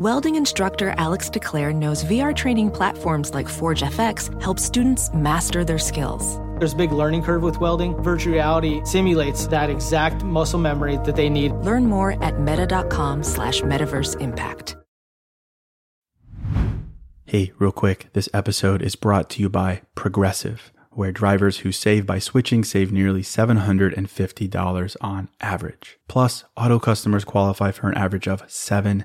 Welding instructor Alex DeClaire knows VR training platforms like Forge FX help students master their skills. There's a big learning curve with welding. Virtual reality simulates that exact muscle memory that they need. Learn more at meta.com slash metaverse impact. Hey, real quick, this episode is brought to you by Progressive, where drivers who save by switching save nearly $750 on average. Plus, auto customers qualify for an average of seven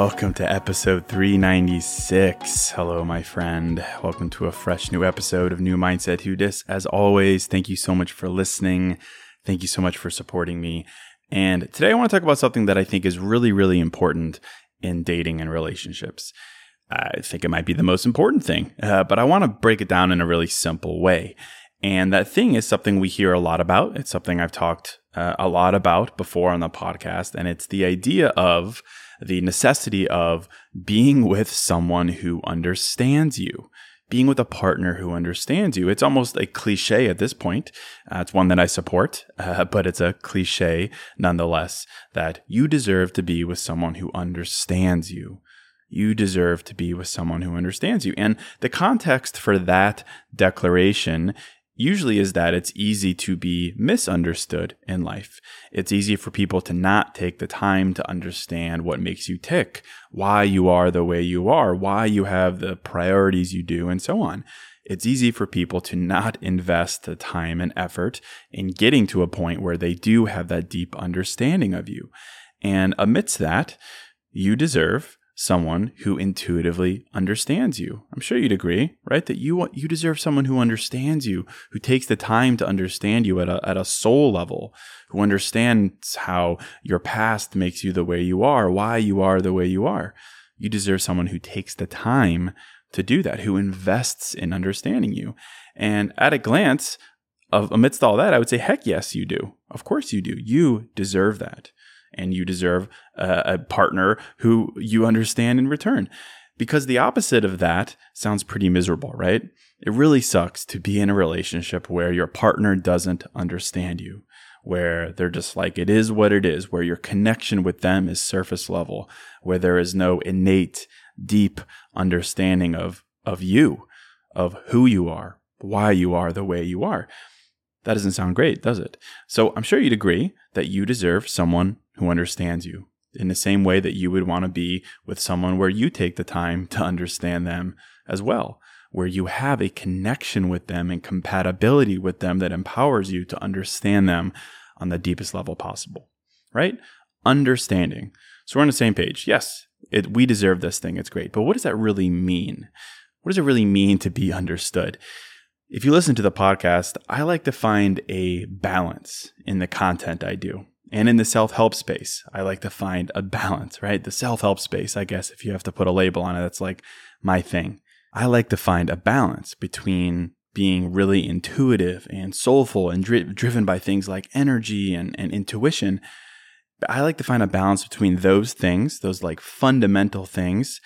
Welcome to episode 396. Hello, my friend. Welcome to a fresh new episode of New Mindset Who Dis. As always, thank you so much for listening. Thank you so much for supporting me. And today I want to talk about something that I think is really, really important in dating and relationships. I think it might be the most important thing, uh, but I want to break it down in a really simple way. And that thing is something we hear a lot about. It's something I've talked uh, a lot about before on the podcast. And it's the idea of the necessity of being with someone who understands you, being with a partner who understands you. It's almost a cliche at this point. Uh, it's one that I support, uh, but it's a cliche nonetheless that you deserve to be with someone who understands you. You deserve to be with someone who understands you. And the context for that declaration usually is that it's easy to be misunderstood in life. It's easy for people to not take the time to understand what makes you tick, why you are the way you are, why you have the priorities you do, and so on. It's easy for people to not invest the time and effort in getting to a point where they do have that deep understanding of you. And amidst that, you deserve someone who intuitively understands you. I'm sure you'd agree, right? That you you deserve someone who understands you, who takes the time to understand you at a at a soul level, who understands how your past makes you the way you are, why you are the way you are. You deserve someone who takes the time to do that, who invests in understanding you. And at a glance, of, amidst all that, I would say, heck yes, you do. Of course you do. You deserve that and you deserve a, a partner who you understand in return. Because the opposite of that sounds pretty miserable, right? It really sucks to be in a relationship where your partner doesn't understand you, where they're just like, it is what it is, where your connection with them is surface level, where there is no innate, deep understanding of, of you, of who you are, why you are the way you are. That doesn't sound great, does it? So I'm sure you'd agree that you deserve someone who understands you in the same way that you would want to be with someone where you take the time to understand them as well, where you have a connection with them and compatibility with them that empowers you to understand them on the deepest level possible, right? Understanding. So we're on the same page. Yes, it, we deserve this thing. It's great. But what does that really mean? What does it really mean to be understood? If you listen to the podcast, I like to find a balance in the content I do. And in the self help space, I like to find a balance, right? The self help space, I guess, if you have to put a label on it, that's like my thing. I like to find a balance between being really intuitive and soulful and dri- driven by things like energy and, and intuition. I like to find a balance between those things, those like fundamental things,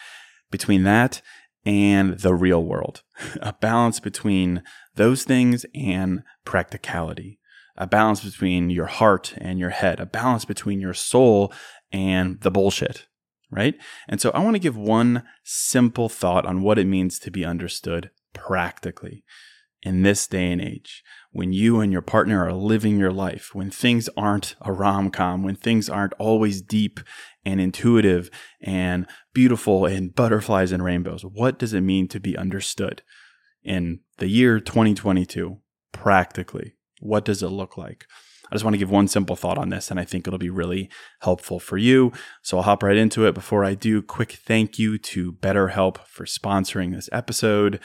between that and the real world, a balance between those things and practicality a balance between your heart and your head, a balance between your soul and the bullshit, right? And so I want to give one simple thought on what it means to be understood practically. in this day and age, when you and your partner are living your life, when things aren't a rom com, when things aren't always deep and intuitive and beautiful and butterflies and rainbows, what does it mean to be understood in the year 2022? Practically, what does it look like? I just want to give one simple thought on this, and I think it'll be really helpful for you. So I'll hop right into it. Before I do, quick thank you to BetterHelp for sponsoring this episode.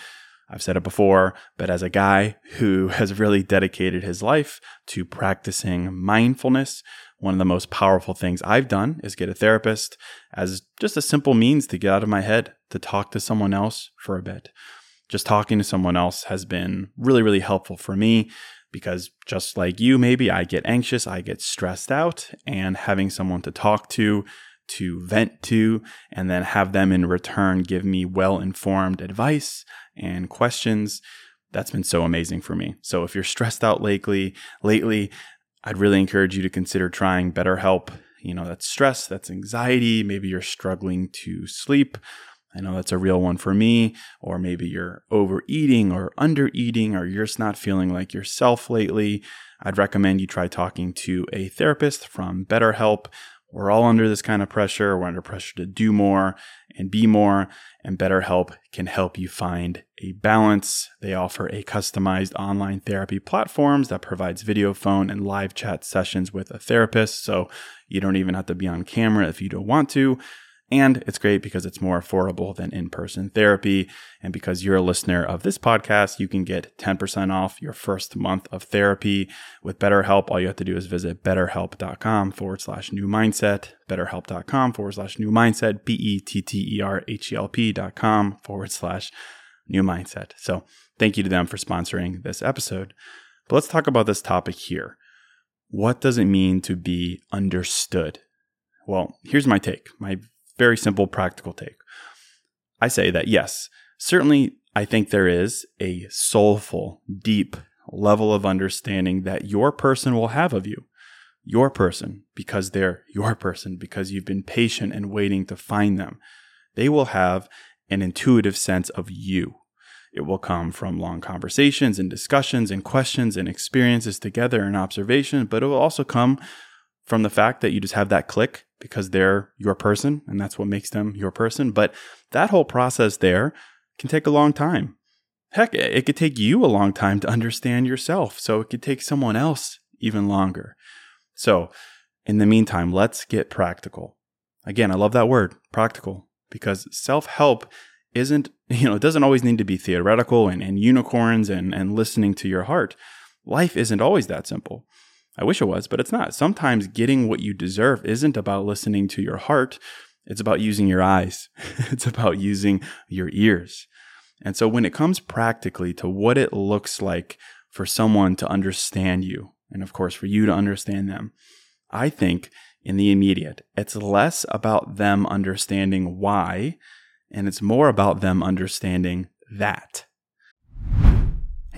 I've said it before, but as a guy who has really dedicated his life to practicing mindfulness, one of the most powerful things I've done is get a therapist as just a simple means to get out of my head, to talk to someone else for a bit. Just talking to someone else has been really, really helpful for me because just like you, maybe I get anxious, I get stressed out, and having someone to talk to, to vent to, and then have them in return give me well informed advice and questions. That's been so amazing for me. So if you're stressed out lately, lately, I'd really encourage you to consider trying BetterHelp. You know, that's stress, that's anxiety. Maybe you're struggling to sleep. I know that's a real one for me. Or maybe you're overeating or undereating, or you're just not feeling like yourself lately. I'd recommend you try talking to a therapist from BetterHelp we're all under this kind of pressure. We're under pressure to do more and be more, and BetterHelp can help you find a balance. They offer a customized online therapy platforms that provides video, phone, and live chat sessions with a therapist. So you don't even have to be on camera if you don't want to. And it's great because it's more affordable than in person therapy. And because you're a listener of this podcast, you can get 10% off your first month of therapy with BetterHelp. All you have to do is visit betterhelp.com forward slash new mindset, betterhelp.com forward slash new mindset, B E T T E R H E L P.com forward slash new mindset. So thank you to them for sponsoring this episode. But let's talk about this topic here. What does it mean to be understood? Well, here's my take, my very simple, practical take. I say that yes, certainly I think there is a soulful, deep level of understanding that your person will have of you. Your person, because they're your person, because you've been patient and waiting to find them. They will have an intuitive sense of you. It will come from long conversations and discussions and questions and experiences together and observation, but it will also come from the fact that you just have that click because they're your person and that's what makes them your person. But that whole process there can take a long time. Heck, it could take you a long time to understand yourself. So it could take someone else even longer. So in the meantime, let's get practical. Again, I love that word, practical, because self help isn't, you know, it doesn't always need to be theoretical and, and unicorns and, and listening to your heart. Life isn't always that simple. I wish it was, but it's not. Sometimes getting what you deserve isn't about listening to your heart, it's about using your eyes, it's about using your ears. And so when it comes practically to what it looks like for someone to understand you, and of course for you to understand them, I think in the immediate, it's less about them understanding why, and it's more about them understanding that.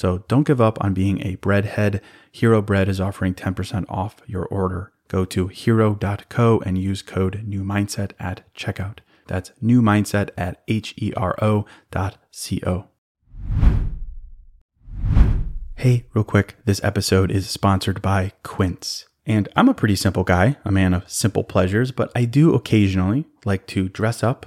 So don't give up on being a breadhead. Hero Bread is offering 10% off your order. Go to hero.co and use code new mindset at checkout. That's new mindset at H E R O dot C O. Hey, real quick, this episode is sponsored by Quince. And I'm a pretty simple guy, a man of simple pleasures, but I do occasionally like to dress up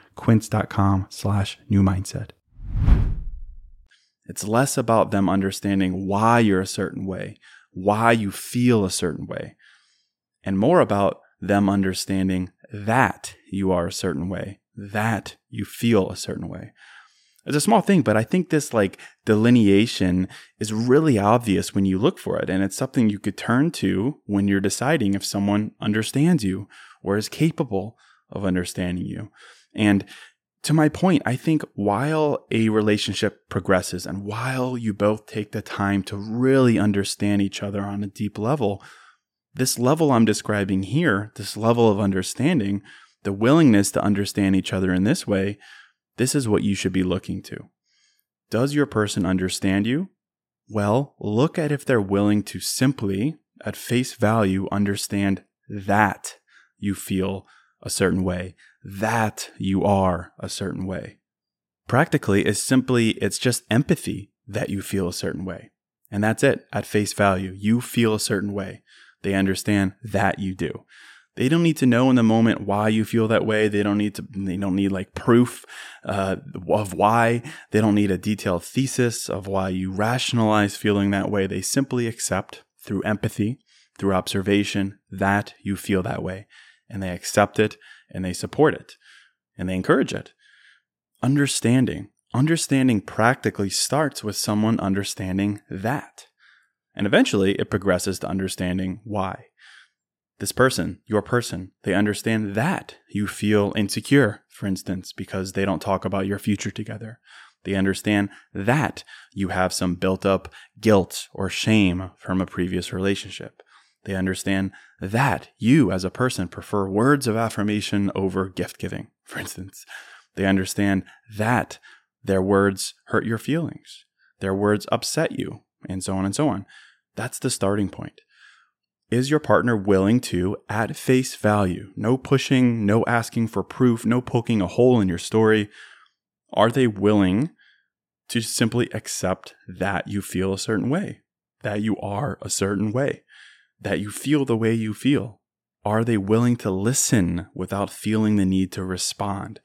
Quince.com slash new mindset. It's less about them understanding why you're a certain way, why you feel a certain way, and more about them understanding that you are a certain way, that you feel a certain way. It's a small thing, but I think this like delineation is really obvious when you look for it. And it's something you could turn to when you're deciding if someone understands you or is capable of understanding you. And to my point, I think while a relationship progresses and while you both take the time to really understand each other on a deep level, this level I'm describing here, this level of understanding, the willingness to understand each other in this way, this is what you should be looking to. Does your person understand you? Well, look at if they're willing to simply, at face value, understand that you feel a certain way, that you are a certain way. Practically is simply, it's just empathy that you feel a certain way. And that's it at face value. You feel a certain way. They understand that you do. They don't need to know in the moment why you feel that way. They don't need to, they don't need like proof uh, of why. They don't need a detailed thesis of why you rationalize feeling that way. They simply accept through empathy, through observation, that you feel that way. And they accept it and they support it and they encourage it. Understanding. Understanding practically starts with someone understanding that. And eventually it progresses to understanding why. This person, your person, they understand that you feel insecure, for instance, because they don't talk about your future together. They understand that you have some built up guilt or shame from a previous relationship. They understand that you, as a person, prefer words of affirmation over gift giving, for instance. They understand that their words hurt your feelings, their words upset you, and so on and so on. That's the starting point. Is your partner willing to, at face value, no pushing, no asking for proof, no poking a hole in your story, are they willing to simply accept that you feel a certain way, that you are a certain way? That you feel the way you feel? Are they willing to listen without feeling the need to respond?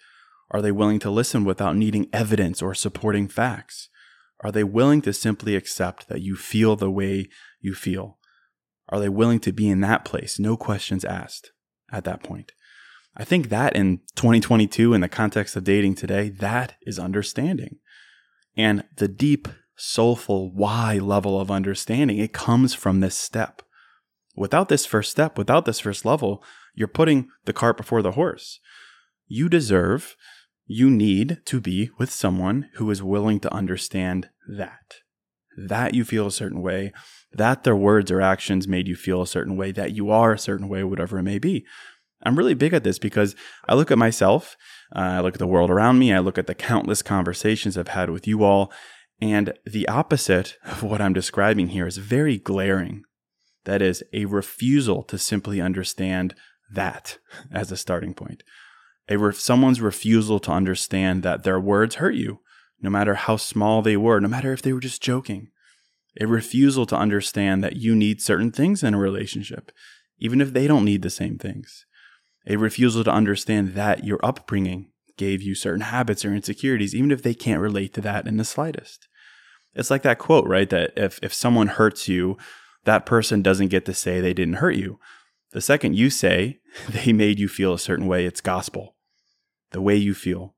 Are they willing to listen without needing evidence or supporting facts? Are they willing to simply accept that you feel the way you feel? Are they willing to be in that place, no questions asked at that point? I think that in 2022, in the context of dating today, that is understanding. And the deep, soulful why level of understanding, it comes from this step. Without this first step, without this first level, you're putting the cart before the horse. You deserve, you need to be with someone who is willing to understand that. That you feel a certain way, that their words or actions made you feel a certain way, that you are a certain way, whatever it may be. I'm really big at this because I look at myself, uh, I look at the world around me, I look at the countless conversations I've had with you all, and the opposite of what I'm describing here is very glaring that is a refusal to simply understand that as a starting point. A re- someone's refusal to understand that their words hurt you, no matter how small they were, no matter if they were just joking. A refusal to understand that you need certain things in a relationship, even if they don't need the same things. A refusal to understand that your upbringing gave you certain habits or insecurities, even if they can't relate to that in the slightest. It's like that quote, right? That if, if someone hurts you, that person doesn't get to say they didn't hurt you. The second you say they made you feel a certain way, it's gospel. The way you feel.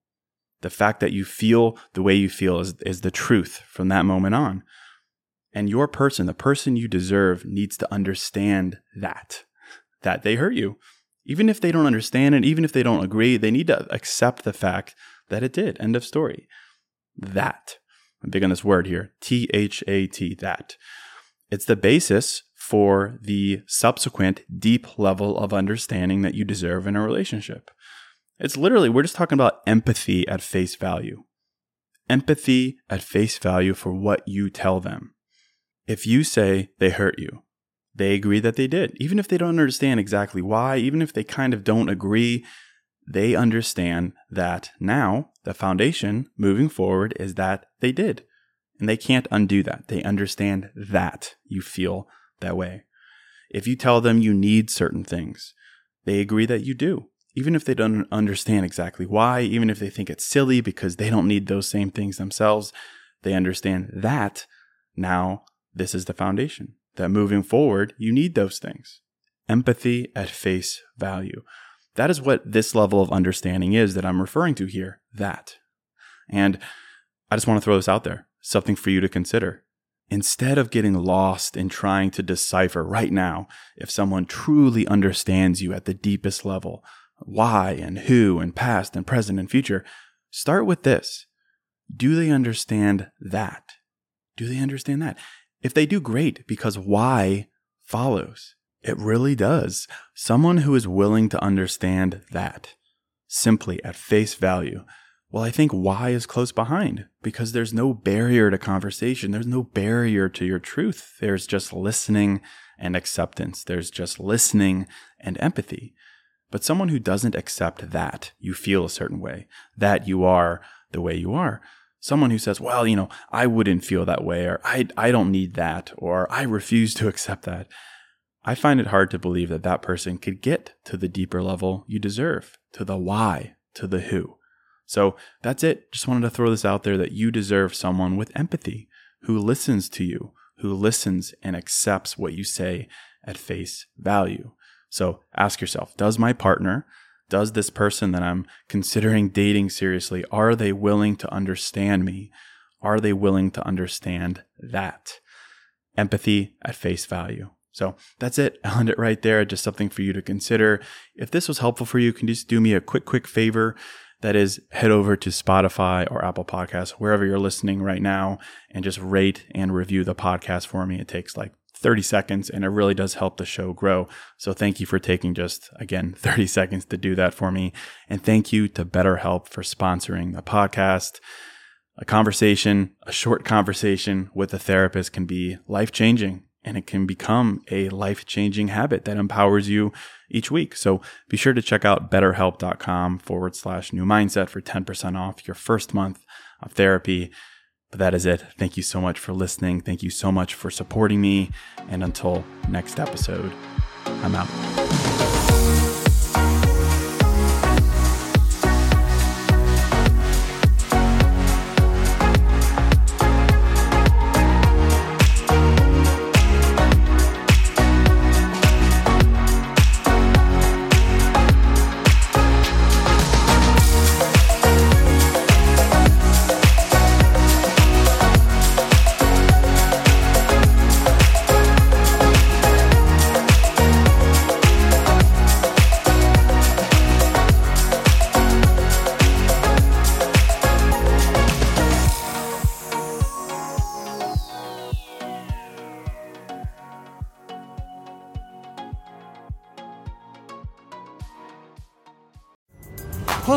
The fact that you feel the way you feel is, is the truth from that moment on. And your person, the person you deserve, needs to understand that, that they hurt you, Even if they don't understand it, even if they don't agree, they need to accept the fact that it did. End of story. That. I'm big on this word here T H A T, that. It's the basis for the subsequent deep level of understanding that you deserve in a relationship. It's literally, we're just talking about empathy at face value. Empathy at face value for what you tell them. If you say they hurt you, they agree that they did. Even if they don't understand exactly why, even if they kind of don't agree, they understand that now the foundation moving forward is that they did. And they can't undo that. They understand that you feel that way. If you tell them you need certain things, they agree that you do. Even if they don't understand exactly why, even if they think it's silly because they don't need those same things themselves, they understand that now this is the foundation that moving forward, you need those things. Empathy at face value. That is what this level of understanding is that I'm referring to here. That. And I just want to throw this out there something for you to consider. Instead of getting lost in trying to decipher right now if someone truly understands you at the deepest level, why and who and past and present and future, start with this. Do they understand that? Do they understand that? If they do, great, because why follows. It really does. Someone who is willing to understand that simply at face value. Well, I think why is close behind because there's no barrier to conversation. There's no barrier to your truth. There's just listening and acceptance. There's just listening and empathy. But someone who doesn't accept that you feel a certain way, that you are the way you are, someone who says, well, you know, I wouldn't feel that way, or I, I don't need that, or I refuse to accept that. I find it hard to believe that that person could get to the deeper level you deserve, to the why, to the who. So that's it. Just wanted to throw this out there that you deserve someone with empathy who listens to you, who listens and accepts what you say at face value. So ask yourself, does my partner does this person that I'm considering dating seriously, are they willing to understand me? Are they willing to understand that? Empathy at face value. So that's it. I'll end it right there. Just something for you to consider. If this was helpful for you, can you just do me a quick, quick favor? That is, head over to Spotify or Apple Podcasts, wherever you're listening right now, and just rate and review the podcast for me. It takes like 30 seconds and it really does help the show grow. So thank you for taking just again 30 seconds to do that for me. And thank you to BetterHelp for sponsoring the podcast. A conversation, a short conversation with a therapist can be life changing and it can become a life changing habit that empowers you each week. So be sure to check out betterhelp.com forward slash new mindset for 10% off your first month of therapy. But that is it. Thank you so much for listening. Thank you so much for supporting me. And until next episode, I'm out.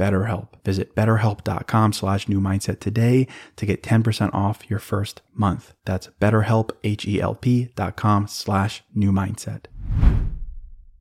BetterHelp. Visit betterhelp.com slash new mindset today to get 10% off your first month. That's betterhelp, H-E-L-P dot com slash new mindset.